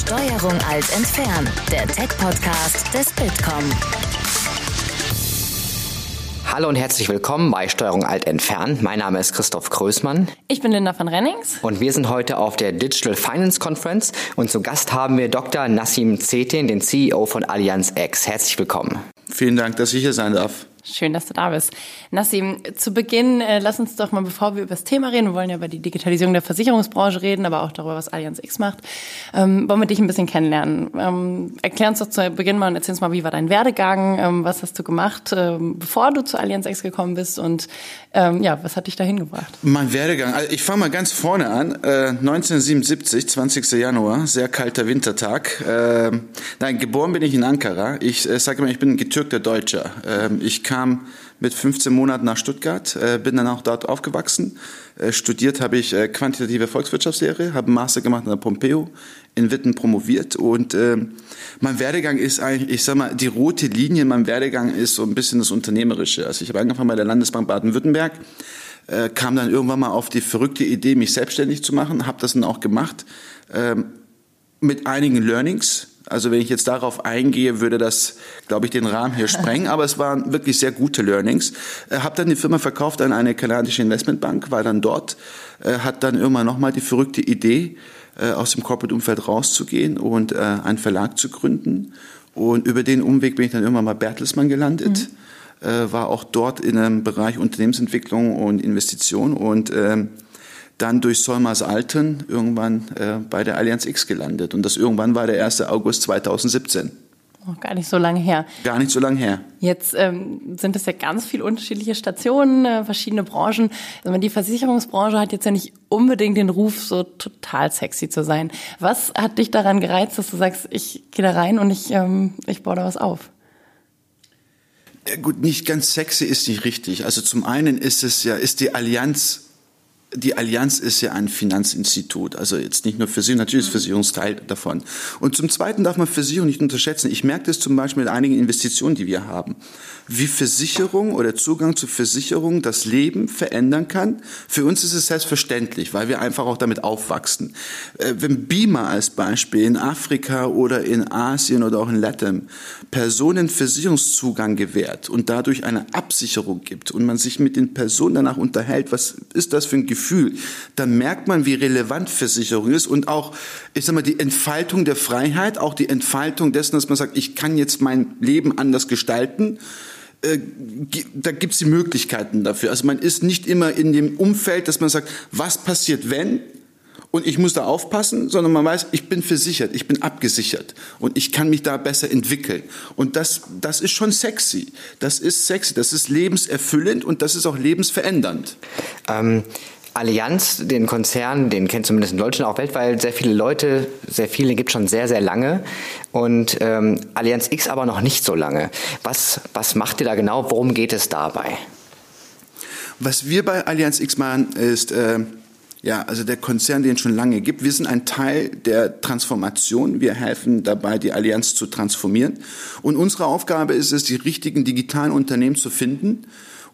Steuerung alt entfernen, der Tech-Podcast des Bitkom. Hallo und herzlich willkommen bei Steuerung Alt entfernen. Mein Name ist Christoph Größmann. Ich bin Linda von Rennings. Und wir sind heute auf der Digital Finance Conference und zu Gast haben wir Dr. Nassim Zetin, den CEO von Allianz X. Herzlich willkommen. Vielen Dank, dass ich hier sein darf. Schön, dass du da bist. Nassim, zu Beginn, äh, lass uns doch mal, bevor wir über das Thema reden, wir wollen ja über die Digitalisierung der Versicherungsbranche reden, aber auch darüber, was Allianz X macht, ähm, wollen wir dich ein bisschen kennenlernen. Ähm, erklär uns doch zu Beginn mal und erzähl uns mal, wie war dein Werdegang, ähm, was hast du gemacht, ähm, bevor du zu Allianz X gekommen bist und ähm, ja, was hat dich dahin gebracht? Mein Werdegang, also ich fange mal ganz vorne an. Äh, 1977, 20. Januar, sehr kalter Wintertag. Äh, nein, geboren bin ich in Ankara. Ich äh, sage immer, ich bin ein getürkter Deutscher. Ähm, ich kam mit 15 Monaten nach Stuttgart, äh, bin dann auch dort aufgewachsen. Äh, studiert habe ich äh, quantitative Volkswirtschaftslehre, habe einen Master gemacht an der Pompeo, in Witten promoviert und äh, mein Werdegang ist eigentlich, ich sag mal, die rote Linie in meinem Werdegang ist so ein bisschen das Unternehmerische. Also ich habe angefangen bei der Landesbank Baden-Württemberg, kam dann irgendwann mal auf die verrückte Idee, mich selbstständig zu machen, habe das dann auch gemacht, äh, mit einigen Learnings, also wenn ich jetzt darauf eingehe, würde das, glaube ich, den Rahmen hier sprengen. Aber es waren wirklich sehr gute Learnings. Äh, habe dann die Firma verkauft an eine kanadische Investmentbank, war dann dort, äh, hat dann irgendwann nochmal die verrückte Idee, äh, aus dem Corporate-Umfeld rauszugehen und äh, einen Verlag zu gründen. Und über den Umweg bin ich dann irgendwann mal Bertelsmann gelandet. Mhm. Äh, war auch dort in einem Bereich Unternehmensentwicklung und Investition und ähm, dann durch Solmers Alten irgendwann äh, bei der Allianz X gelandet. Und das irgendwann war der 1. August 2017. Oh, gar nicht so lange her. Gar nicht so lange her. Jetzt ähm, sind es ja ganz viele unterschiedliche Stationen, äh, verschiedene Branchen. Also die Versicherungsbranche hat jetzt ja nicht unbedingt den Ruf, so total sexy zu sein. Was hat dich daran gereizt, dass du sagst, ich gehe da rein und ich, ähm, ich baue da was auf? Ja, gut, nicht ganz sexy ist nicht richtig. Also zum einen ist es ja, ist die Allianz die Allianz ist ja ein Finanzinstitut, also jetzt nicht nur Versicherung, natürlich ist Versicherungsteil davon. Und zum Zweiten darf man Versicherung nicht unterschätzen. Ich merke das zum Beispiel mit einigen Investitionen, die wir haben, wie Versicherung oder Zugang zu Versicherung das Leben verändern kann. Für uns ist es selbstverständlich, weil wir einfach auch damit aufwachsen. Äh, wenn Beamer als Beispiel in Afrika oder in Asien oder auch in Latin Personen Versicherungszugang gewährt und dadurch eine Absicherung gibt und man sich mit den Personen danach unterhält, was ist das für ein Gefühl, Gefühl, dann merkt man, wie relevant Versicherung ist und auch, ich sag mal, die Entfaltung der Freiheit, auch die Entfaltung dessen, dass man sagt, ich kann jetzt mein Leben anders gestalten äh, da gibt es die Möglichkeiten dafür. Also man ist nicht immer in dem Umfeld, dass man sagt, was passiert, wenn? Und ich muss da aufpassen, sondern man weiß, ich bin versichert, ich bin abgesichert und ich kann mich da besser entwickeln. Und das, das ist schon sexy. Das ist sexy, das ist lebenserfüllend und das ist auch lebensverändernd. Ähm Allianz, den Konzern, den kennt zumindest in Deutschland auch weltweit sehr viele Leute, sehr viele gibt schon sehr, sehr lange und ähm, Allianz X aber noch nicht so lange. Was, was macht ihr da genau? Worum geht es dabei? Was wir bei Allianz X machen, ist, äh, ja, also der Konzern, den es schon lange gibt. Wir sind ein Teil der Transformation. Wir helfen dabei, die Allianz zu transformieren. Und unsere Aufgabe ist es, die richtigen digitalen Unternehmen zu finden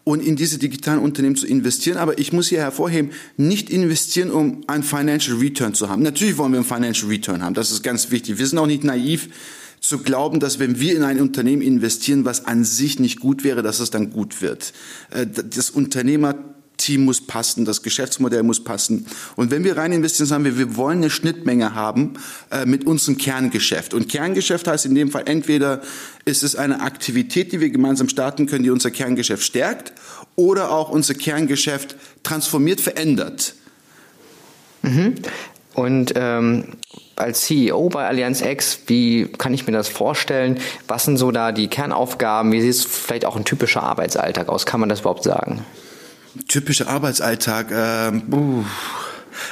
und in diese digitalen Unternehmen zu investieren. Aber ich muss hier hervorheben, nicht investieren, um einen Financial Return zu haben. Natürlich wollen wir einen Financial Return haben. Das ist ganz wichtig. Wir sind auch nicht naiv zu glauben, dass wenn wir in ein Unternehmen investieren, was an sich nicht gut wäre, dass es dann gut wird. Äh, das Unternehmer Team muss passen, das Geschäftsmodell muss passen. Und wenn wir rein investieren, sagen wir, wir wollen eine Schnittmenge haben äh, mit unserem Kerngeschäft. Und Kerngeschäft heißt in dem Fall entweder ist es eine Aktivität, die wir gemeinsam starten können, die unser Kerngeschäft stärkt, oder auch unser Kerngeschäft transformiert, verändert. Mhm. Und ähm, als CEO bei Allianz X, wie kann ich mir das vorstellen? Was sind so da die Kernaufgaben? Wie sieht vielleicht auch ein typischer Arbeitsalltag aus? Kann man das überhaupt sagen? Typischer Arbeitsalltag. Äh,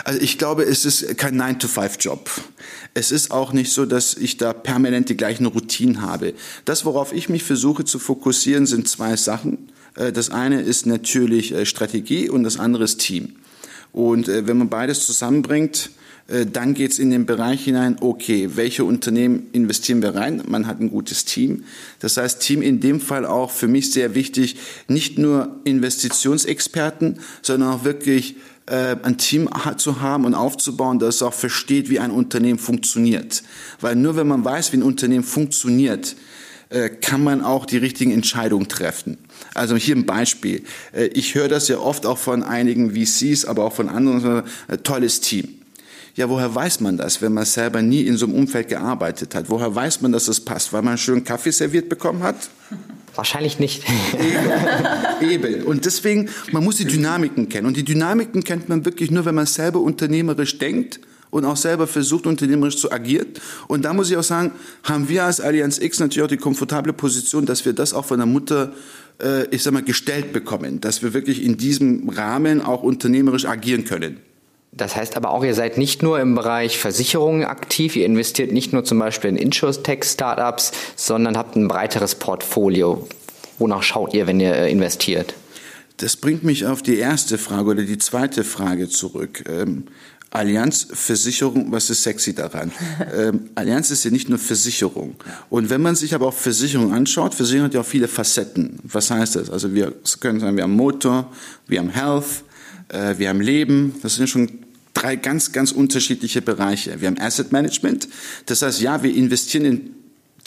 also ich glaube, es ist kein 9-to-5-Job. Es ist auch nicht so, dass ich da permanent die gleichen Routinen habe. Das, worauf ich mich versuche zu fokussieren, sind zwei Sachen. Äh, das eine ist natürlich äh, Strategie und das andere ist Team. Und äh, wenn man beides zusammenbringt, Äh, dann geht's in den Bereich hinein, okay, welche Unternehmen investieren wir rein? Man hat ein gutes Team. Das heißt, Team in dem Fall auch für mich sehr wichtig, nicht nur Investitionsexperten, sondern auch wirklich äh, ein Team zu haben und aufzubauen, das auch versteht, wie ein Unternehmen funktioniert. Weil nur wenn man weiß, wie ein Unternehmen funktioniert, äh, kann man auch die richtigen Entscheidungen treffen. Also hier ein Beispiel. Ich höre das ja oft auch von einigen VCs, aber auch von anderen, tolles Team. Ja, woher weiß man das, wenn man selber nie in so einem Umfeld gearbeitet hat? Woher weiß man, dass es passt? Weil man einen schönen Kaffee serviert bekommen hat? Wahrscheinlich nicht. Eben. Eben. Und deswegen, man muss die Dynamiken kennen. Und die Dynamiken kennt man wirklich nur, wenn man selber unternehmerisch denkt und auch selber versucht, unternehmerisch zu agieren. Und da muss ich auch sagen, haben wir als Allianz X natürlich auch die komfortable Position, dass wir das auch von der Mutter äh, ich sag mal, gestellt bekommen, dass wir wirklich in diesem Rahmen auch unternehmerisch agieren können. Das heißt aber auch, ihr seid nicht nur im Bereich Versicherungen aktiv, ihr investiert nicht nur zum Beispiel in Insurtech-Startups, sondern habt ein breiteres Portfolio. Wonach schaut ihr, wenn ihr äh, investiert? Das bringt mich auf die erste Frage oder die zweite Frage zurück. Ähm, Allianz Versicherung, was ist sexy daran? ähm, Allianz ist ja nicht nur Versicherung. Und wenn man sich aber auch Versicherung anschaut, Versicherung hat ja auch viele Facetten. Was heißt das? Also wir können sagen, wir haben Motor, wir haben Health, äh, wir haben Leben. Das sind schon drei ganz, ganz unterschiedliche Bereiche. Wir haben Asset Management. Das heißt, ja, wir investieren in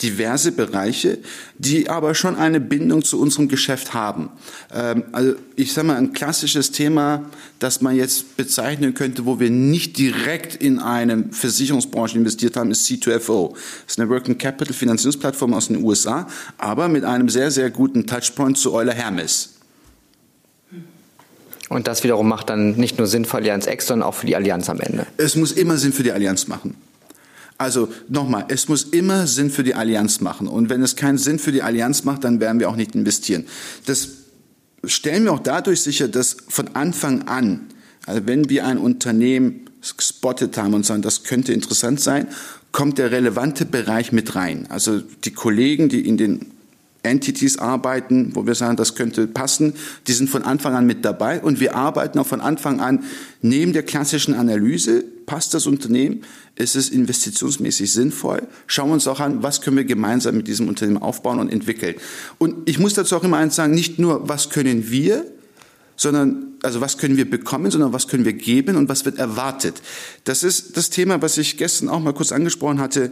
diverse Bereiche, die aber schon eine Bindung zu unserem Geschäft haben. Ähm, also ich sage mal, ein klassisches Thema, das man jetzt bezeichnen könnte, wo wir nicht direkt in eine Versicherungsbranche investiert haben, ist C2FO. Das ist eine Working Capital Finanzierungsplattform aus den USA, aber mit einem sehr, sehr guten Touchpoint zu Euler Hermes. Und das wiederum macht dann nicht nur Sinn für Allianz X, sondern auch für die Allianz am Ende. Es muss immer Sinn für die Allianz machen. Also nochmal, es muss immer Sinn für die Allianz machen. Und wenn es keinen Sinn für die Allianz macht, dann werden wir auch nicht investieren. Das stellen wir auch dadurch sicher, dass von Anfang an, also wenn wir ein Unternehmen gespottet haben und sagen, das könnte interessant sein, kommt der relevante Bereich mit rein. Also die Kollegen, die in den Entities arbeiten, wo wir sagen, das könnte passen, die sind von Anfang an mit dabei und wir arbeiten auch von Anfang an neben der klassischen Analyse, passt das Unternehmen, ist es investitionsmäßig sinnvoll, schauen wir uns auch an, was können wir gemeinsam mit diesem Unternehmen aufbauen und entwickeln. Und ich muss dazu auch immer eins sagen, nicht nur, was können wir, sondern also was können wir bekommen, sondern was können wir geben und was wird erwartet. Das ist das Thema, was ich gestern auch mal kurz angesprochen hatte.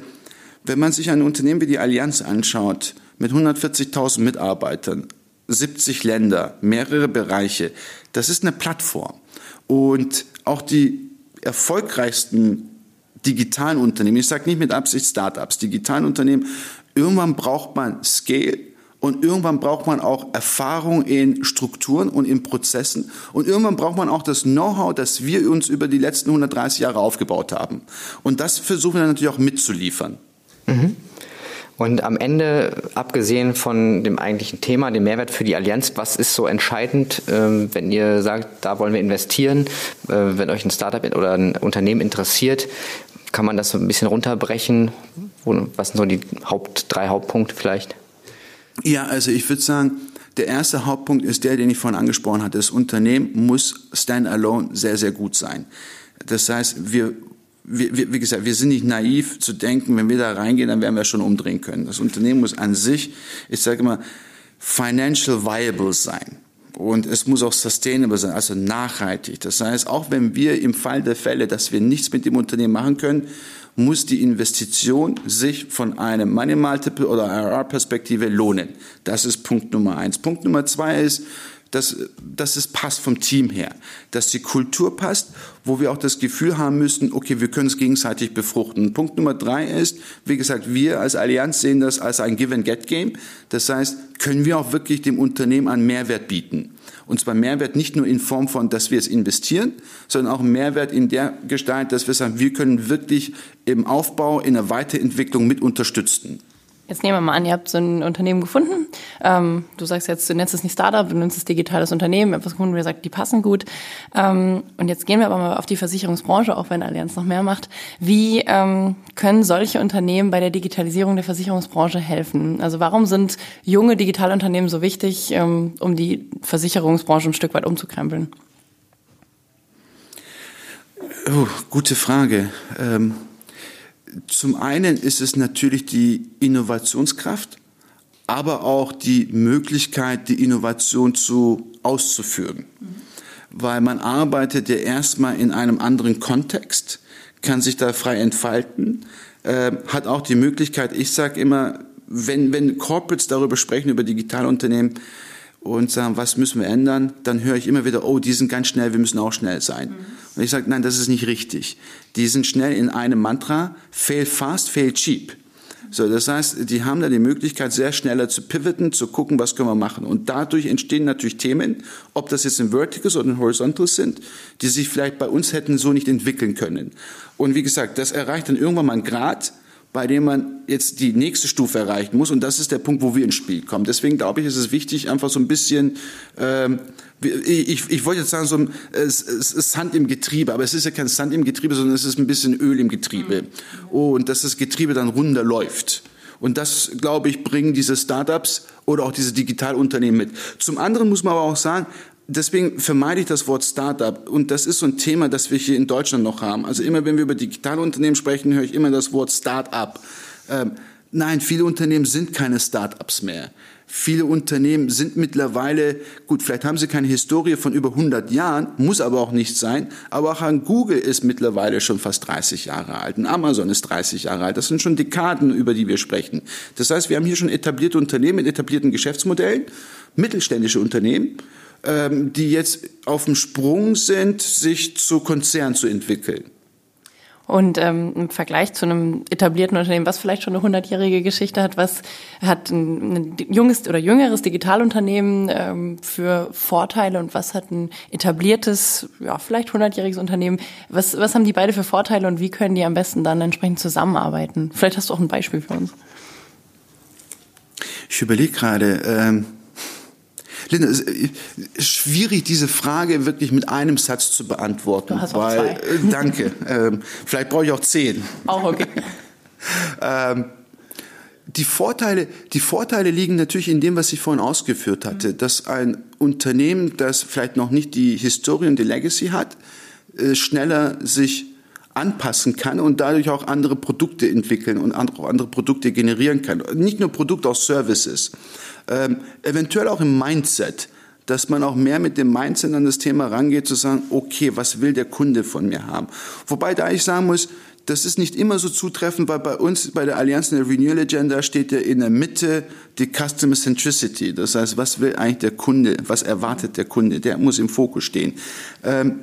Wenn man sich ein Unternehmen wie die Allianz anschaut, mit 140.000 Mitarbeitern, 70 Länder, mehrere Bereiche. Das ist eine Plattform. Und auch die erfolgreichsten digitalen Unternehmen, ich sage nicht mit Absicht Startups, digitalen Unternehmen, irgendwann braucht man Scale und irgendwann braucht man auch Erfahrung in Strukturen und in Prozessen und irgendwann braucht man auch das Know-how, das wir uns über die letzten 130 Jahre aufgebaut haben. Und das versuchen wir natürlich auch mitzuliefern. Mhm. Und am Ende, abgesehen von dem eigentlichen Thema, dem Mehrwert für die Allianz, was ist so entscheidend, ähm, wenn ihr sagt, da wollen wir investieren, äh, wenn euch ein Startup oder ein Unternehmen interessiert, kann man das so ein bisschen runterbrechen? Was sind so die Haupt, drei Hauptpunkte vielleicht? Ja, also ich würde sagen, der erste Hauptpunkt ist der, den ich vorhin angesprochen hatte. Das Unternehmen muss standalone sehr, sehr gut sein. Das heißt, wir wie, wie gesagt, wir sind nicht naiv zu denken, wenn wir da reingehen, dann werden wir schon umdrehen können. Das Unternehmen muss an sich, ich sage immer, financial viable sein. Und es muss auch sustainable sein, also nachhaltig. Das heißt, auch wenn wir im Fall der Fälle, dass wir nichts mit dem Unternehmen machen können, muss die Investition sich von einem Money Multiple oder IRR-Perspektive lohnen. Das ist Punkt Nummer eins. Punkt Nummer zwei ist, dass, dass es passt vom Team her, dass die Kultur passt, wo wir auch das Gefühl haben müssen, okay, wir können es gegenseitig befruchten. Punkt Nummer drei ist, wie gesagt, wir als Allianz sehen das als ein Give-and-Get-Game. Das heißt, können wir auch wirklich dem Unternehmen einen Mehrwert bieten. Und zwar Mehrwert nicht nur in Form von, dass wir es investieren, sondern auch Mehrwert in der Gestalt, dass wir sagen, wir können wirklich im Aufbau, in der Weiterentwicklung mit unterstützen. Jetzt nehmen wir mal an, ihr habt so ein Unternehmen gefunden. Ähm, du sagst jetzt, du nennst es nicht Startup, du nennst es digitales Unternehmen, etwas gefunden, wo ihr sagt, die passen gut. Ähm, und jetzt gehen wir aber mal auf die Versicherungsbranche, auch wenn Allianz noch mehr macht. Wie ähm, können solche Unternehmen bei der Digitalisierung der Versicherungsbranche helfen? Also warum sind junge Digitalunternehmen so wichtig, ähm, um die Versicherungsbranche ein Stück weit umzukrempeln? Oh, gute Frage. Ähm, zum einen ist es natürlich die Innovationskraft, aber auch die Möglichkeit, die Innovation zu auszuführen. Mhm. Weil man arbeitet ja erstmal in einem anderen Kontext, kann sich da frei entfalten, äh, hat auch die Möglichkeit, ich sage immer, wenn, wenn Corporates darüber sprechen, über Digitalunternehmen, und sagen, was müssen wir ändern, dann höre ich immer wieder, oh, die sind ganz schnell, wir müssen auch schnell sein. Mhm. Und ich sage, nein, das ist nicht richtig. Die sind schnell in einem Mantra, fail fast, fail cheap. So, das heißt, die haben da die Möglichkeit, sehr schneller zu pivoten, zu gucken, was können wir machen. Und dadurch entstehen natürlich Themen, ob das jetzt in Verticals oder in Horizontals sind, die sich vielleicht bei uns hätten so nicht entwickeln können. Und wie gesagt, das erreicht dann irgendwann mal einen Grad, bei dem man jetzt die nächste Stufe erreichen muss. Und das ist der Punkt, wo wir ins Spiel kommen. Deswegen glaube ich, ist es wichtig, einfach so ein bisschen, ähm, ich, ich wollte jetzt sagen, so, es, es ist Sand im Getriebe, aber es ist ja kein Sand im Getriebe, sondern es ist ein bisschen Öl im Getriebe. Mhm. Und dass das Getriebe dann runter läuft. Und das, glaube ich, bringen diese Startups oder auch diese Digitalunternehmen mit. Zum anderen muss man aber auch sagen, deswegen vermeide ich das Wort Startup. Und das ist so ein Thema, das wir hier in Deutschland noch haben. Also immer, wenn wir über Digitalunternehmen sprechen, höre ich immer das Wort Startup. Ähm, nein, viele Unternehmen sind keine Startups mehr. Viele Unternehmen sind mittlerweile, gut, vielleicht haben sie keine Historie von über 100 Jahren, muss aber auch nicht sein, aber auch ein Google ist mittlerweile schon fast 30 Jahre alt, ein Amazon ist 30 Jahre alt, das sind schon Dekaden, über die wir sprechen. Das heißt, wir haben hier schon etablierte Unternehmen mit etablierten Geschäftsmodellen, mittelständische Unternehmen, ähm, die jetzt auf dem Sprung sind, sich zu Konzern zu entwickeln. Und ähm, im Vergleich zu einem etablierten Unternehmen, was vielleicht schon eine hundertjährige Geschichte hat, was hat ein, ein junges oder jüngeres Digitalunternehmen ähm, für Vorteile und was hat ein etabliertes, ja vielleicht hundertjähriges Unternehmen? Was, was haben die beide für Vorteile und wie können die am besten dann entsprechend zusammenarbeiten? Vielleicht hast du auch ein Beispiel für uns. Ich überlege gerade. Ähm Linda, es ist schwierig, diese Frage wirklich mit einem Satz zu beantworten. Du hast auch weil, zwei. Äh, danke. ähm, vielleicht brauche ich auch zehn. Auch okay. ähm, die Vorteile, die Vorteile liegen natürlich in dem, was ich vorhin ausgeführt hatte, mhm. dass ein Unternehmen, das vielleicht noch nicht die Historie und die Legacy hat, äh, schneller sich anpassen kann und dadurch auch andere Produkte entwickeln und auch andere Produkte generieren kann. Nicht nur Produkte, auch Services ähm, eventuell auch im Mindset, dass man auch mehr mit dem Mindset an das Thema rangeht, zu sagen, okay, was will der Kunde von mir haben? Wobei da ich sagen muss, das ist nicht immer so zutreffend, weil bei uns, bei der Allianz in der Renewal Agenda steht ja in der Mitte die Customer Centricity. Das heißt, was will eigentlich der Kunde? Was erwartet der Kunde? Der muss im Fokus stehen. Ähm,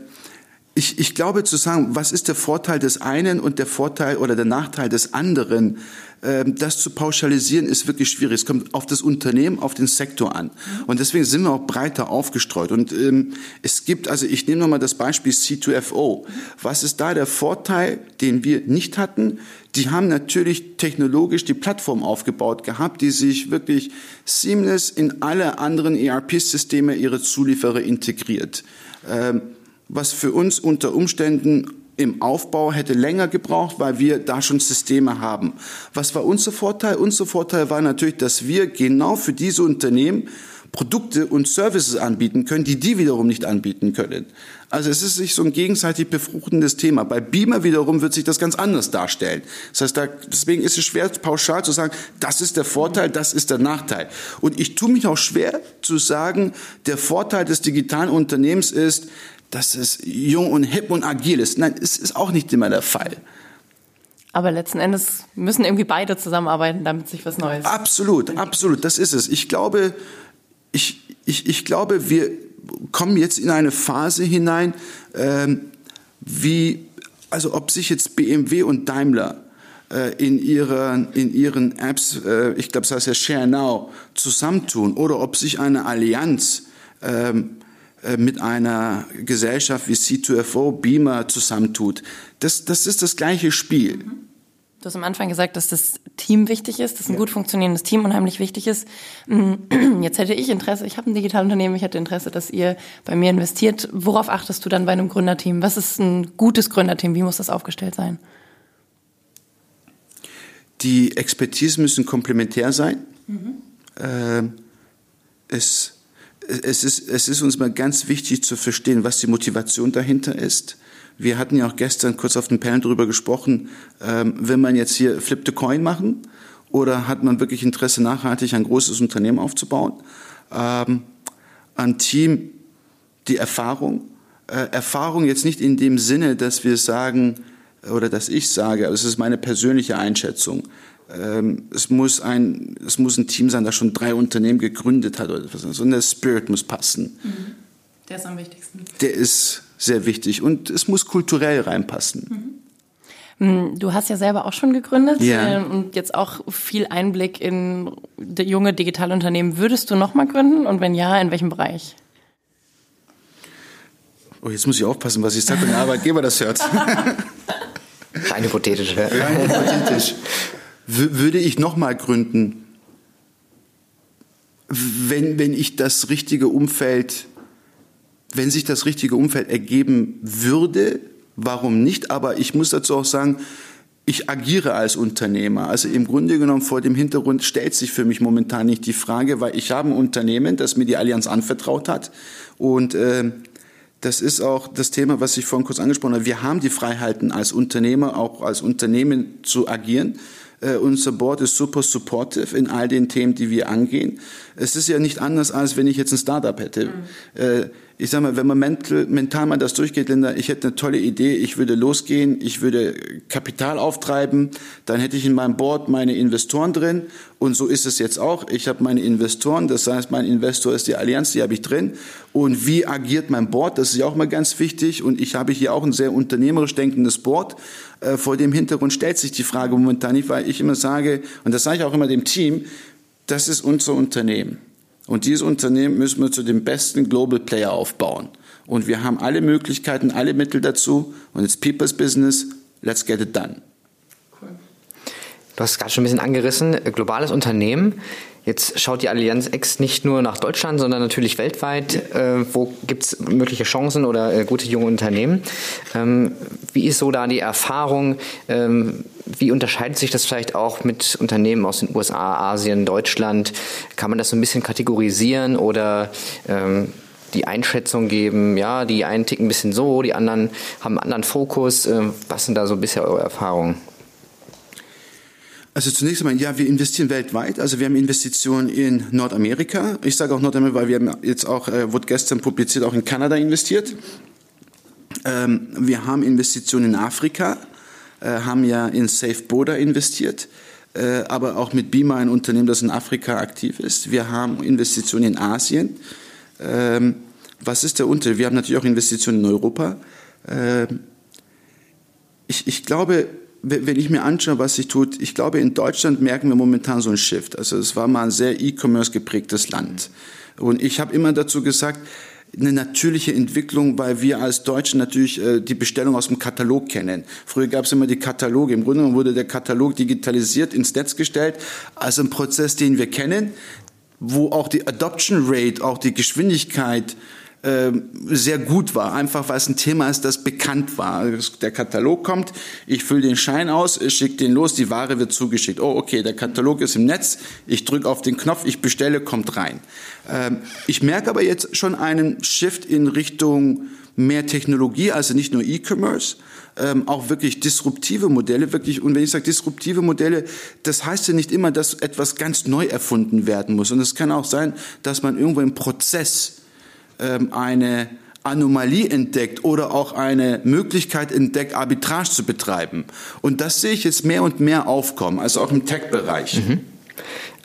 ich, ich glaube zu sagen, was ist der Vorteil des einen und der Vorteil oder der Nachteil des anderen, ähm, das zu pauschalisieren ist wirklich schwierig. Es kommt auf das Unternehmen, auf den Sektor an. Und deswegen sind wir auch breiter aufgestreut. Und ähm, es gibt, also ich nehme nochmal das Beispiel C2FO. Was ist da der Vorteil, den wir nicht hatten? Die haben natürlich technologisch die Plattform aufgebaut gehabt, die sich wirklich seamless in alle anderen ERP-Systeme ihre Zulieferer integriert. Ähm, was für uns unter Umständen im Aufbau hätte länger gebraucht, weil wir da schon Systeme haben. Was war unser Vorteil? Unser Vorteil war natürlich, dass wir genau für diese Unternehmen Produkte und Services anbieten können, die die wiederum nicht anbieten können. Also es ist sich so ein gegenseitig befruchtendes Thema. Bei Beamer wiederum wird sich das ganz anders darstellen. Das heißt, da, deswegen ist es schwer, pauschal zu sagen, das ist der Vorteil, das ist der Nachteil. Und ich tue mich auch schwer zu sagen, der Vorteil des digitalen Unternehmens ist, dass es jung und hip und agil ist. Nein, es ist auch nicht immer der Fall. Aber letzten Endes müssen irgendwie beide zusammenarbeiten, damit sich was Neues. Absolut, absolut, das ist es. Ich glaube, ich, ich, ich glaube, wir kommen jetzt in eine Phase hinein, ähm, wie, also ob sich jetzt BMW und Daimler äh, in, ihren, in ihren Apps, äh, ich glaube, das heißt ja Share Now, zusammentun oder ob sich eine Allianz ähm, äh, mit einer Gesellschaft wie C2FO, Beamer zusammentut. Das, das ist das gleiche Spiel. Du hast am Anfang gesagt, dass das Team wichtig ist, dass ein ja. gut funktionierendes Team unheimlich wichtig ist. Mm, jetzt hätte ich Interesse, ich habe ein Digitalunternehmen, ich hätte Interesse, dass ihr bei mir investiert. Worauf achtest du dann bei einem Gründerteam? Was ist ein gutes Gründerteam? Wie muss das aufgestellt sein? Die Expertise müssen komplementär sein. Mhm. Äh, es es ist, es ist uns mal ganz wichtig zu verstehen, was die Motivation dahinter ist. Wir hatten ja auch gestern kurz auf dem Panel darüber gesprochen, ähm, will man jetzt hier Flip the Coin machen oder hat man wirklich Interesse, nachhaltig ein großes Unternehmen aufzubauen? Ähm, ein Team, die Erfahrung, äh, Erfahrung jetzt nicht in dem Sinne, dass wir sagen, oder dass ich sage, also es ist meine persönliche Einschätzung, es, muss ein, es muss ein Team sein, das schon drei Unternehmen gegründet hat oder etwas. sondern der Spirit muss passen. Mhm. Der ist am wichtigsten. Der ist sehr wichtig und es muss kulturell reinpassen. Mhm. mhm. Du hast ja selber auch schon gegründet ja. Äh, und jetzt auch viel Einblick in junge Digitalunternehmen. Würdest du nochmal gründen und wenn ja, in welchem Bereich? Oh, jetzt muss ich aufpassen, was ich sage, wenn der Arbeitgeber das hört. Rein hypothetisch. Rein hypothetisch. Würde ich nochmal gründen, wenn, wenn ich das richtige Umfeld, wenn sich das richtige Umfeld ergeben würde, warum nicht? Aber ich muss dazu auch sagen, ich agiere als Unternehmer. Also im Grunde genommen vor dem Hintergrund stellt sich für mich momentan nicht die Frage, weil ich habe ein Unternehmen, das mir die Allianz anvertraut hat und äh, das ist auch das Thema, was ich vorhin kurz angesprochen habe. Wir haben die Freiheiten als Unternehmer, auch als Unternehmen zu agieren. Uh, unser Board ist super supportive in all den Themen, die wir angehen. Es ist ja nicht anders, als wenn ich jetzt ein Startup hätte. Mhm. Ich sag mal, wenn man mental, mental mal das durchgeht, Linda, ich hätte eine tolle Idee, ich würde losgehen, ich würde Kapital auftreiben, dann hätte ich in meinem Board meine Investoren drin und so ist es jetzt auch. Ich habe meine Investoren, das heißt, mein Investor ist die Allianz, die habe ich drin. Und wie agiert mein Board? Das ist ja auch mal ganz wichtig. Und ich habe hier auch ein sehr unternehmerisch denkendes Board. Äh, vor dem Hintergrund stellt sich die Frage momentan nicht, weil ich immer sage, und das sage ich auch immer dem Team, das ist unser Unternehmen. Und dieses Unternehmen müssen wir zu dem besten Global Player aufbauen. Und wir haben alle Möglichkeiten, alle Mittel dazu. Und it's people's business. Let's get it done. Cool. Du hast es gerade schon ein bisschen angerissen. Globales Unternehmen. Jetzt schaut die Allianz X nicht nur nach Deutschland, sondern natürlich weltweit. Äh, wo gibt es mögliche Chancen oder äh, gute junge Unternehmen? Ähm, wie ist so da die Erfahrung? Ähm, wie unterscheidet sich das vielleicht auch mit Unternehmen aus den USA, Asien, Deutschland? Kann man das so ein bisschen kategorisieren oder ähm, die Einschätzung geben, ja, die einen ticken ein bisschen so, die anderen haben einen anderen Fokus. Äh, was sind da so bisher eure Erfahrungen? Also zunächst einmal, ja, wir investieren weltweit. Also wir haben Investitionen in Nordamerika. Ich sage auch Nordamerika, weil wir haben jetzt auch, äh, wurde gestern publiziert, auch in Kanada investiert. Ähm, wir haben Investitionen in Afrika, äh, haben ja in Safe Border investiert, äh, aber auch mit Bima ein Unternehmen, das in Afrika aktiv ist. Wir haben Investitionen in Asien. Ähm, was ist der Unterschied? Wir haben natürlich auch Investitionen in Europa. Ähm, ich, ich glaube, wenn ich mir anschaue, was sich tut, ich glaube, in Deutschland merken wir momentan so einen Shift. Also es war mal ein sehr E-Commerce geprägtes Land. Und ich habe immer dazu gesagt, eine natürliche Entwicklung, weil wir als Deutsche natürlich äh, die Bestellung aus dem Katalog kennen. Früher gab es immer die Kataloge. Im Grunde wurde der Katalog digitalisiert ins Netz gestellt. Also ein Prozess, den wir kennen, wo auch die Adoption Rate, auch die Geschwindigkeit ähm, sehr gut war, einfach weil es ein Thema ist, das bekannt war. Der Katalog kommt, ich fülle den Schein aus, schicke den los, die Ware wird zugeschickt. Oh, okay, der Katalog ist im Netz, ich drücke auf den Knopf, ich bestelle, kommt rein. Ähm, ich merke aber jetzt schon einen Shift in Richtung mehr Technologie, also nicht nur E-Commerce, ähm, auch wirklich disruptive Modelle, wirklich, und wenn ich sage disruptive Modelle, das heißt ja nicht immer, dass etwas ganz neu erfunden werden muss. Und es kann auch sein, dass man irgendwo im Prozess eine Anomalie entdeckt oder auch eine Möglichkeit entdeckt, Arbitrage zu betreiben. Und das sehe ich jetzt mehr und mehr aufkommen, also auch im Tech-Bereich. Mhm.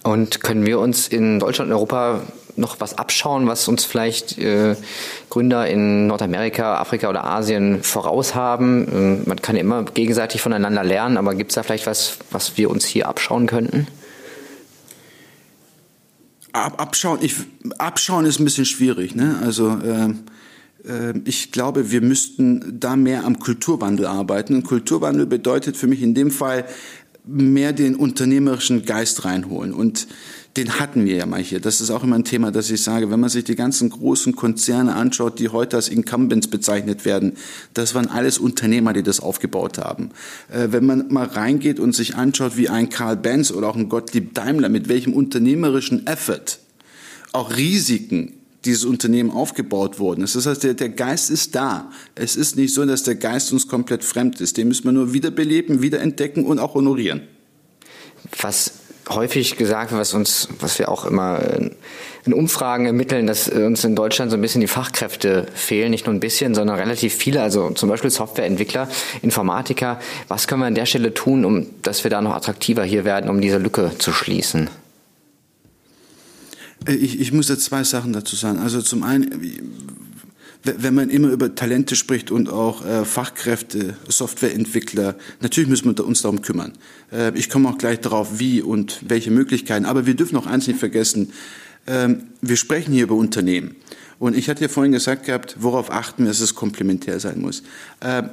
Und können wir uns in Deutschland und Europa noch was abschauen, was uns vielleicht äh, Gründer in Nordamerika, Afrika oder Asien voraus haben? Ähm, man kann immer gegenseitig voneinander lernen, aber gibt es da vielleicht was, was wir uns hier abschauen könnten? Ab, abschauen, ich, abschauen ist ein bisschen schwierig. Ne? Also äh, ich glaube, wir müssten da mehr am Kulturwandel arbeiten. Und Kulturwandel bedeutet für mich in dem Fall mehr den unternehmerischen Geist reinholen. Und den hatten wir ja mal hier. Das ist auch immer ein Thema, dass ich sage, wenn man sich die ganzen großen Konzerne anschaut, die heute als Incumbents bezeichnet werden, das waren alles Unternehmer, die das aufgebaut haben. Äh, wenn man mal reingeht und sich anschaut, wie ein Karl Benz oder auch ein Gottlieb Daimler, mit welchem unternehmerischen Effort auch Risiken dieses Unternehmen aufgebaut worden ist. Das heißt, der, der Geist ist da. Es ist nicht so, dass der Geist uns komplett fremd ist. Den müssen wir nur wiederbeleben, wiederentdecken und auch honorieren. Was häufig gesagt, was uns, was wir auch immer in Umfragen ermitteln, dass uns in Deutschland so ein bisschen die Fachkräfte fehlen, nicht nur ein bisschen, sondern relativ viele, also zum Beispiel Softwareentwickler, Informatiker. Was können wir an der Stelle tun, um, dass wir da noch attraktiver hier werden, um diese Lücke zu schließen? Äh, ich, ich muss jetzt zwei Sachen dazu sagen. Also zum einen, wenn man immer über Talente spricht und auch äh, Fachkräfte, Softwareentwickler, natürlich müssen wir uns darum kümmern. Äh, ich komme auch gleich darauf, wie und welche Möglichkeiten. Aber wir dürfen auch eins nicht vergessen. Ähm, wir sprechen hier über Unternehmen. Und ich hatte ja vorhin gesagt gehabt, worauf achten wir, dass es komplementär sein muss. Ähm,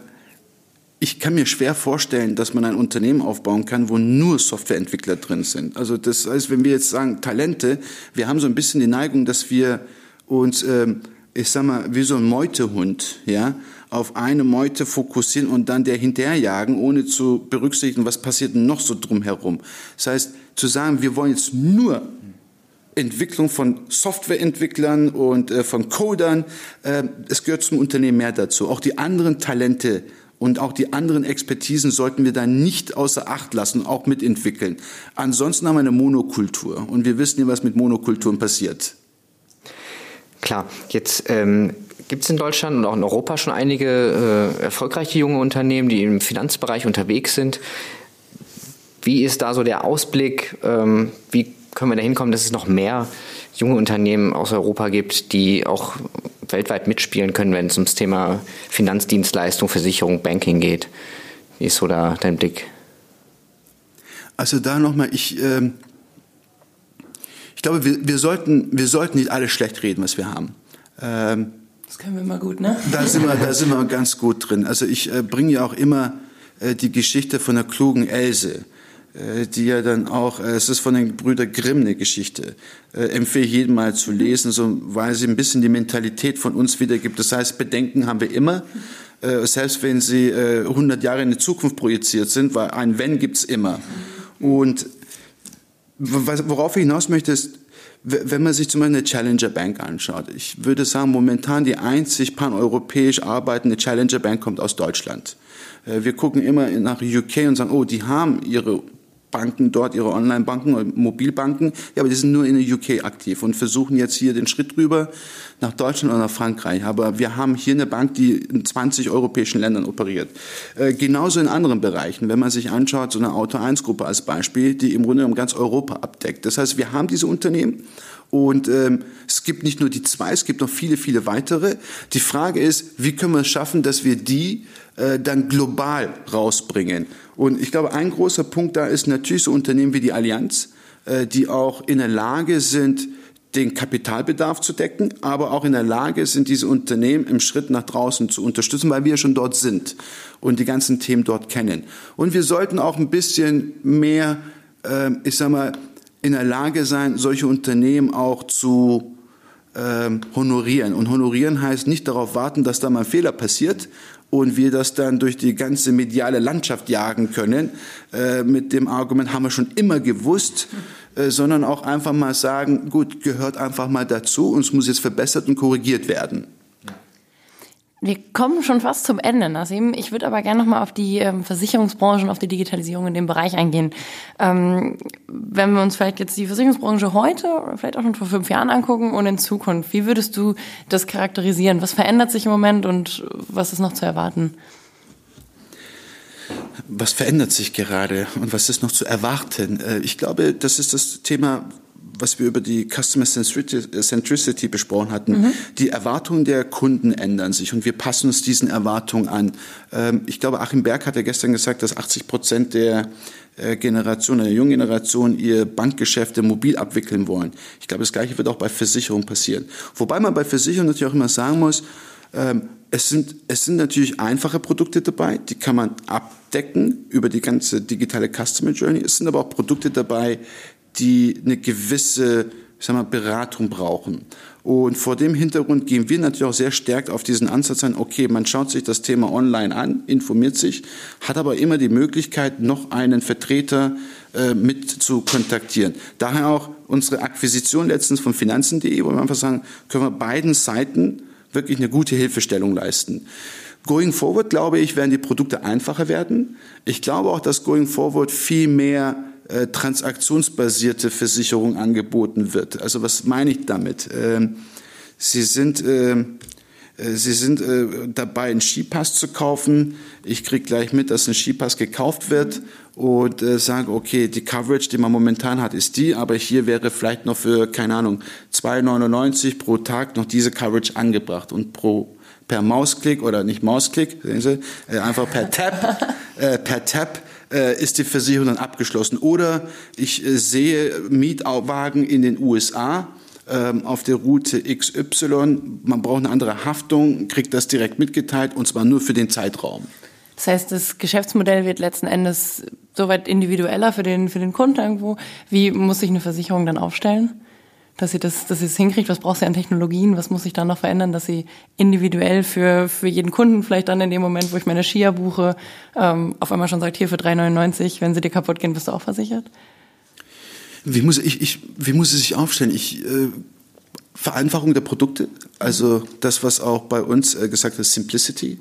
ich kann mir schwer vorstellen, dass man ein Unternehmen aufbauen kann, wo nur Softwareentwickler drin sind. Also das heißt, wenn wir jetzt sagen Talente, wir haben so ein bisschen die Neigung, dass wir uns, ähm, ich sag mal, wie so ein Meutehund, ja, auf eine Meute fokussieren und dann der hinterherjagen, ohne zu berücksichtigen, was passiert noch so drumherum. Das heißt, zu sagen, wir wollen jetzt nur Entwicklung von Softwareentwicklern und äh, von Codern, äh, es gehört zum Unternehmen mehr dazu. Auch die anderen Talente und auch die anderen Expertisen sollten wir da nicht außer Acht lassen, auch mitentwickeln. Ansonsten haben wir eine Monokultur und wir wissen ja, was mit Monokulturen passiert. Klar, jetzt ähm, gibt es in Deutschland und auch in Europa schon einige äh, erfolgreiche junge Unternehmen, die im Finanzbereich unterwegs sind. Wie ist da so der Ausblick? Ähm, wie können wir da hinkommen, dass es noch mehr junge Unternehmen aus Europa gibt, die auch weltweit mitspielen können, wenn es ums Thema Finanzdienstleistung, Versicherung, Banking geht. Wie ist so da dein Blick? Also da nochmal, ich, äh, ich glaube, wir, wir, sollten, wir sollten nicht alles schlecht reden, was wir haben. Ähm, das können wir immer gut, ne? Da sind wir, da sind wir ganz gut drin. Also ich äh, bringe ja auch immer äh, die Geschichte von der klugen Else äh, die ja dann auch, äh, es ist von den Brüdern Grimm eine Geschichte, äh, empfehle ich jedem mal zu lesen, so, weil sie ein bisschen die Mentalität von uns wiedergibt. Das heißt, Bedenken haben wir immer, selbst wenn sie 100 Jahre in die Zukunft projiziert sind, weil ein Wenn gibt's immer. Und worauf ich hinaus möchte, ist, wenn man sich zum Beispiel eine Challenger Bank anschaut, ich würde sagen, momentan die einzig paneuropäisch arbeitende Challenger Bank kommt aus Deutschland. Wir gucken immer nach UK und sagen, oh, die haben ihre Banken dort, ihre Online-Banken, Mobilbanken, ja, aber die sind nur in der UK aktiv und versuchen jetzt hier den Schritt rüber nach Deutschland oder nach Frankreich. Aber wir haben hier eine Bank, die in 20 europäischen Ländern operiert. Äh, genauso in anderen Bereichen, wenn man sich anschaut, so eine Auto-1-Gruppe als Beispiel, die im Grunde genommen ganz Europa abdeckt. Das heißt, wir haben diese Unternehmen und ähm, es gibt nicht nur die zwei, es gibt noch viele, viele weitere. Die Frage ist, wie können wir es schaffen, dass wir die äh, dann global rausbringen? Und ich glaube, ein großer Punkt da ist natürlich so Unternehmen wie die Allianz, äh, die auch in der Lage sind, den Kapitalbedarf zu decken, aber auch in der Lage sind, diese Unternehmen im Schritt nach draußen zu unterstützen, weil wir schon dort sind und die ganzen Themen dort kennen. Und wir sollten auch ein bisschen mehr, äh, ich sag mal, in der Lage sein, solche Unternehmen auch zu ähm, honorieren. Und honorieren heißt nicht darauf warten, dass da mal ein Fehler passiert und wir das dann durch die ganze mediale Landschaft jagen können, äh, mit dem Argument haben wir schon immer gewusst, äh, sondern auch einfach mal sagen, gut, gehört einfach mal dazu und es muss jetzt verbessert und korrigiert werden. Wir kommen schon fast zum Ende, Nassim. Ich würde aber gerne nochmal auf die ähm, Versicherungsbranche und auf die Digitalisierung in dem Bereich eingehen. Ähm, wenn wir uns vielleicht jetzt die Versicherungsbranche heute oder vielleicht auch schon vor fünf Jahren angucken und in Zukunft, wie würdest du das charakterisieren? Was verändert sich im Moment und was ist noch zu erwarten? Was verändert sich gerade und was ist noch zu erwarten? Äh, ich glaube, das ist das Thema, was wir über die Customer Centricity besprochen hatten, mhm. die Erwartungen der Kunden ändern sich und wir passen uns diesen Erwartungen an. Ähm, ich glaube, Achim Berg hat ja gestern gesagt, dass 80 Prozent der äh, Generation, der jungen Generation ihr Bankgeschäfte mobil abwickeln wollen. Ich glaube, das Gleiche wird auch bei Versicherungen passieren. Wobei man bei Versicherungen natürlich auch immer sagen muss, ähm, es sind, es sind natürlich einfache Produkte dabei, die kann man abdecken über die ganze digitale Customer Journey. Es sind aber auch Produkte dabei, die eine gewisse ich sag mal, Beratung brauchen. Und vor dem Hintergrund gehen wir natürlich auch sehr stark auf diesen Ansatz ein, okay, man schaut sich das Thema online an, informiert sich, hat aber immer die Möglichkeit, noch einen Vertreter äh, mit zu kontaktieren. Daher auch unsere Akquisition letztens von finanzen.de, wo wir einfach sagen, können wir beiden Seiten wirklich eine gute Hilfestellung leisten. Going forward, glaube ich, werden die Produkte einfacher werden. Ich glaube auch, dass going forward viel mehr äh, transaktionsbasierte Versicherung angeboten wird. Also was meine ich damit? Ähm, Sie sind, äh, äh, Sie sind äh, dabei, einen Skipass zu kaufen. Ich kriege gleich mit, dass ein Skipass gekauft wird und äh, sage, okay, die Coverage, die man momentan hat, ist die, aber hier wäre vielleicht noch für, keine Ahnung, 2,99 pro Tag noch diese Coverage angebracht und pro per Mausklick oder nicht Mausklick, sehen Sie, äh, einfach per Tap, äh, per Tap äh, ist die Versicherung dann abgeschlossen. Oder ich äh, sehe Mietwagen in den USA ähm, auf der Route XY, man braucht eine andere Haftung, kriegt das direkt mitgeteilt und zwar nur für den Zeitraum. Das heißt, das Geschäftsmodell wird letzten Endes soweit individueller für den, für den Kunden irgendwo. Wie muss sich eine Versicherung dann aufstellen? Dass sie das, dass sie es hinkriegt? Was braucht sie an Technologien? Was muss sich da noch verändern, dass sie individuell für, für jeden Kunden vielleicht dann in dem Moment, wo ich meine Skier buche, ähm, auf einmal schon sagt, hier für 3,99, wenn sie dir kaputt gehen, bist du auch versichert? Wie muss ich, ich wie muss sie sich aufstellen? Ich, äh, Vereinfachung der Produkte, also das, was auch bei uns äh, gesagt ist, Simplicity.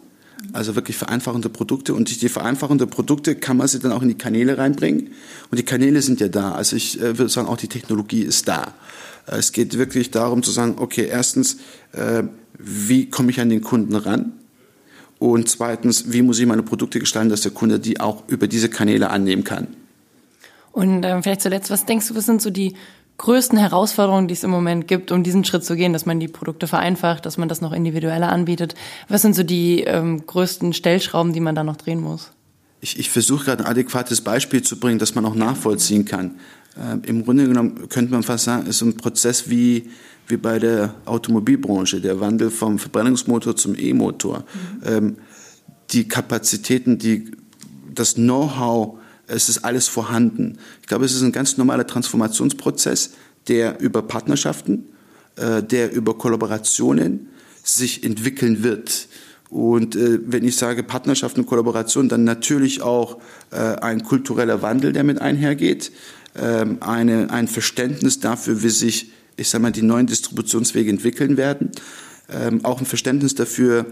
Also wirklich vereinfachende Produkte. Und die, die vereinfachende Produkte kann man sie dann auch in die Kanäle reinbringen. Und die Kanäle sind ja da. Also ich äh, würde sagen, auch die Technologie ist da. Es geht wirklich darum zu sagen, okay, erstens, äh, wie komme ich an den Kunden ran? Und zweitens, wie muss ich meine Produkte gestalten, dass der Kunde die auch über diese Kanäle annehmen kann? Und ähm, vielleicht zuletzt, was denkst du, was sind so die größten Herausforderungen, die es im Moment gibt, um diesen Schritt zu gehen, dass man die Produkte vereinfacht, dass man das noch individueller anbietet? Was sind so die ähm, größten Stellschrauben, die man da noch drehen muss? Ich, ich versuche gerade ein adäquates Beispiel zu bringen, das man auch nachvollziehen kann. Ähm, Im Grunde genommen könnte man fast sagen, ist ein Prozess wie, wie bei der Automobilbranche, der Wandel vom Verbrennungsmotor zum E-Motor. Mhm. Ähm, die Kapazitäten, die, das Know-how, es ist alles vorhanden. Ich glaube, es ist ein ganz normaler Transformationsprozess, der über Partnerschaften, äh, der über Kollaborationen sich entwickeln wird. Und äh, wenn ich sage Partnerschaften und Kollaboration, dann natürlich auch äh, ein kultureller Wandel, der mit einhergeht eine, ein Verständnis dafür, wie sich, ich sag mal, die neuen Distributionswege entwickeln werden, ähm, auch ein Verständnis dafür,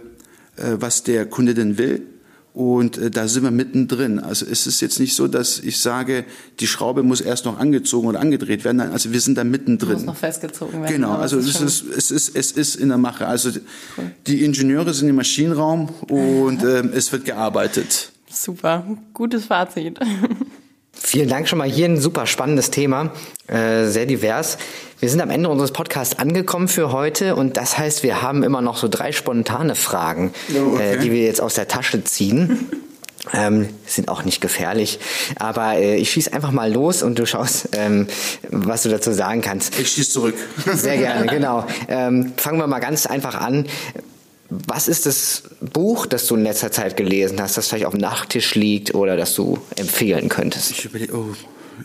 äh, was der Kunde denn will. Und äh, da sind wir mittendrin. Also es ist jetzt nicht so, dass ich sage, die Schraube muss erst noch angezogen oder angedreht werden. Nein, also wir sind da mittendrin. Muss noch festgezogen werden. Genau, also es ist, es ist, es ist in der Mache. Also cool. die Ingenieure sind im Maschinenraum und äh, es wird gearbeitet. Super, gutes Fazit. Vielen Dank schon mal hier ein super spannendes Thema, äh, sehr divers. Wir sind am Ende unseres Podcasts angekommen für heute und das heißt, wir haben immer noch so drei spontane Fragen, oh, okay. äh, die wir jetzt aus der Tasche ziehen. Ähm, sind auch nicht gefährlich, aber äh, ich schieß einfach mal los und du schaust, ähm, was du dazu sagen kannst. Ich schieß zurück. Sehr gerne, genau. Ähm, fangen wir mal ganz einfach an. Was ist das Buch, das du in letzter Zeit gelesen hast, das vielleicht auf dem Nachttisch liegt oder das du empfehlen könntest? Ich überlege, oh,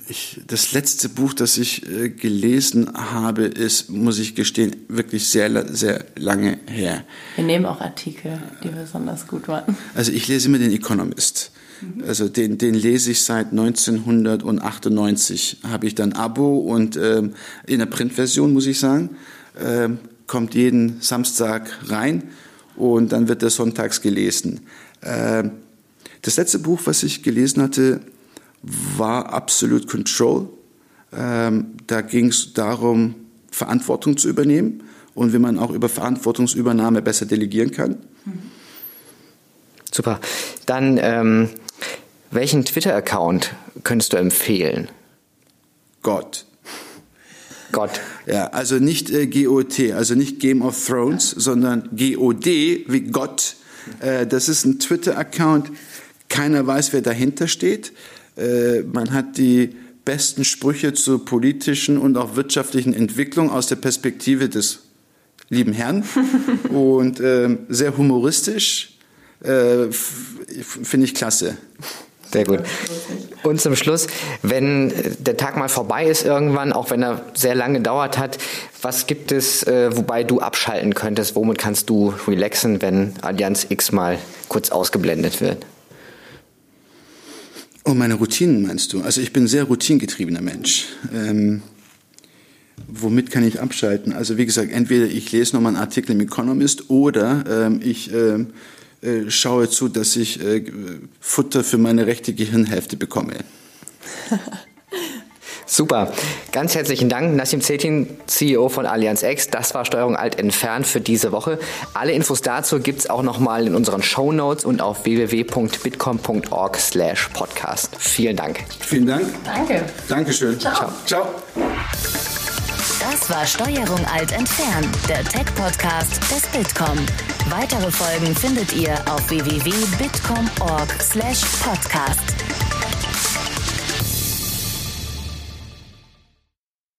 ich, das letzte Buch, das ich äh, gelesen habe, ist, muss ich gestehen, wirklich sehr, sehr lange her. Wir nehmen auch Artikel, die besonders gut waren. Also ich lese immer den Economist. Mhm. Also den, den lese ich seit 1998. Habe ich dann Abo und ähm, in der Printversion, muss ich sagen, ähm, kommt jeden Samstag rein und dann wird er sonntags gelesen. Ähm, das letzte Buch, was ich gelesen hatte, war Absolute Control. Ähm, da ging es darum, Verantwortung zu übernehmen und wie man auch über Verantwortungsübernahme besser delegieren kann. Super. Dann, ähm, welchen Twitter-Account könntest du empfehlen? Gott. Gott. Ja, also nicht äh, GOT, also nicht Game of Thrones, sondern GOD wie Gott. Äh, das ist ein Twitter-Account. Keiner weiß, wer dahinter steht. Äh, man hat die besten Sprüche zur politischen und auch wirtschaftlichen Entwicklung aus der Perspektive des lieben Herrn und ähm, sehr humoristisch. Äh, Finde ich klasse. Sehr gut. Und zum Schluss, wenn der Tag mal vorbei ist irgendwann, auch wenn er sehr lange gedauert hat, was gibt es, äh, wobei du abschalten könntest? Womit kannst du relaxen, wenn Allianz X mal kurz ausgeblendet wird? Oh, meine Routinen meinst du? Also ich bin ein sehr routingetriebener Mensch. Ähm, womit kann ich abschalten? Also wie gesagt, entweder ich lese nochmal einen Artikel im Economist oder ähm, ich äh, äh, schaue zu, dass ich äh, Futter für meine rechte Gehirnhälfte bekomme. Super. Ganz herzlichen Dank, Nassim Zetin, CEO von Allianz X. Das war Steuerung Alt entfernt für diese Woche. Alle Infos dazu gibt es auch nochmal in unseren Show Notes und auf www.bitcom.org slash podcast. Vielen Dank. Vielen Dank. Danke. Dankeschön. Ciao. Ciao. Das war Steuerung Alt entfernen, der Tech-Podcast des Bitkom. Weitere Folgen findet ihr auf www.bitkom.org/podcast.